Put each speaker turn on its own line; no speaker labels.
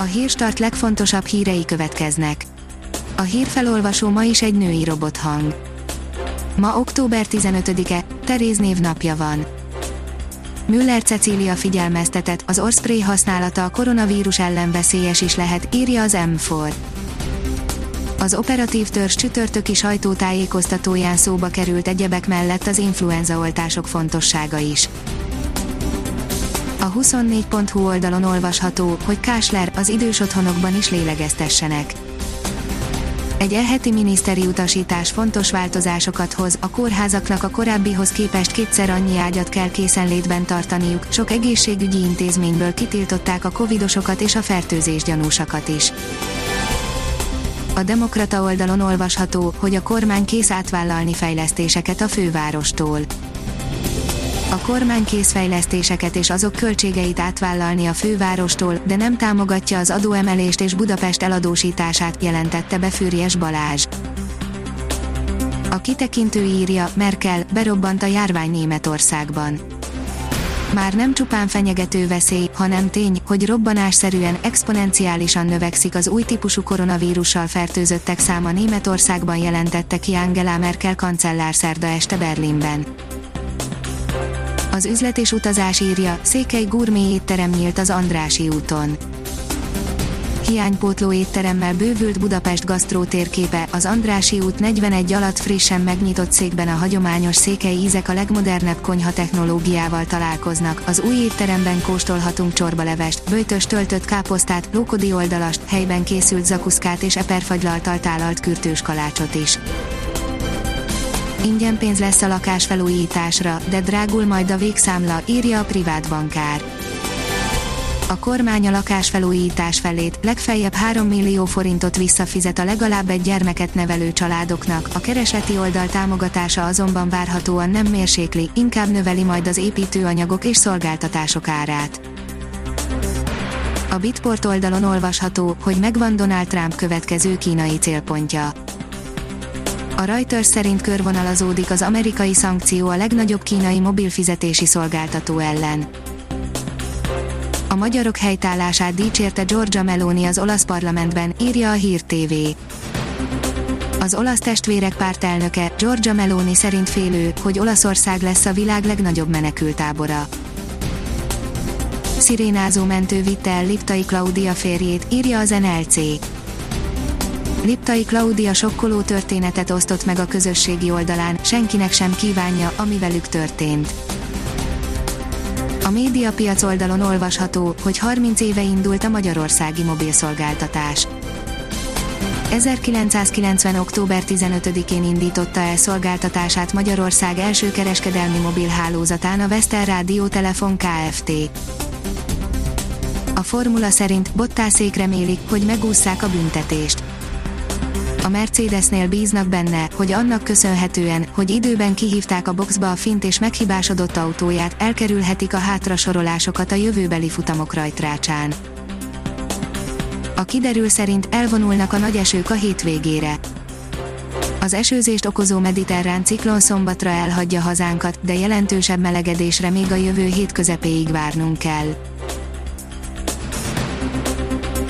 A hírstart legfontosabb hírei következnek. A hírfelolvasó ma is egy női robothang. Ma október 15-e, Teréz napja van. Müller Cecília figyelmeztetett, az orszpré használata a koronavírus ellen veszélyes is lehet, írja az M4. Az operatív törzs csütörtöki sajtótájékoztatóján szóba került egyebek mellett az influenzaoltások fontossága is. A 24.hu oldalon olvasható, hogy Kásler az idős otthonokban is lélegeztessenek. Egy elheti miniszteri utasítás fontos változásokat hoz, a kórházaknak a korábbihoz képest kétszer annyi ágyat kell készenlétben tartaniuk, sok egészségügyi intézményből kitiltották a covidosokat és a fertőzés gyanúsakat is. A Demokrata oldalon olvasható, hogy a kormány kész átvállalni fejlesztéseket a fővárostól a kormány készfejlesztéseket és azok költségeit átvállalni a fővárostól, de nem támogatja az adóemelést és Budapest eladósítását, jelentette be Fürjes Balázs. A kitekintő írja, Merkel, berobbant a járvány Németországban. Már nem csupán fenyegető veszély, hanem tény, hogy robbanásszerűen, exponenciálisan növekszik az új típusú koronavírussal fertőzöttek száma Németországban jelentette ki Angela Merkel kancellár szerda este Berlinben. Az üzlet és utazás írja, Székely Gurmé étterem nyílt az Andrási úton. Hiánypótló étteremmel bővült Budapest gasztró térképe, az Andrási út 41 alatt frissen megnyitott székben a hagyományos székely ízek a legmodernebb konyha technológiával találkoznak. Az új étteremben kóstolhatunk csorbalevest, böjtös töltött káposztát, lókodi oldalast, helyben készült zakuszkát és eperfagylaltal tálalt kürtős kalácsot is. Ingyen pénz lesz a lakás de drágul majd a végszámla, írja a privát bankár. A kormány a lakásfelújítás felét, legfeljebb 3 millió forintot visszafizet a legalább egy gyermeket nevelő családoknak, a keresleti oldal támogatása azonban várhatóan nem mérsékli, inkább növeli majd az építőanyagok és szolgáltatások árát. A Bitport oldalon olvasható, hogy megvan Donald Trump következő kínai célpontja a Reuters szerint körvonalazódik az amerikai szankció a legnagyobb kínai mobilfizetési szolgáltató ellen. A magyarok helytállását dicsérte Giorgia Meloni az olasz parlamentben, írja a Hír TV. Az olasz testvérek párt elnöke, Giorgia Meloni szerint félő, hogy Olaszország lesz a világ legnagyobb menekültábora. Szirénázó mentő vitte el Liptai Klaudia férjét, írja az NLC. Liptai Klaudia sokkoló történetet osztott meg a közösségi oldalán, senkinek sem kívánja, ami velük történt. A médiapiac oldalon olvasható, hogy 30 éve indult a magyarországi mobilszolgáltatás. 1990. október 15-én indította el szolgáltatását Magyarország első kereskedelmi mobilhálózatán a Veszter Rádió Telefon Kft. A formula szerint Bottászék remélik, hogy megússzák a büntetést a Mercedesnél bíznak benne, hogy annak köszönhetően, hogy időben kihívták a boxba a fint és meghibásodott autóját, elkerülhetik a hátrasorolásokat a jövőbeli futamok rajtrácsán. A kiderül szerint elvonulnak a nagy esők a hétvégére. Az esőzést okozó mediterrán ciklon szombatra elhagyja hazánkat, de jelentősebb melegedésre még a jövő hét közepéig várnunk kell.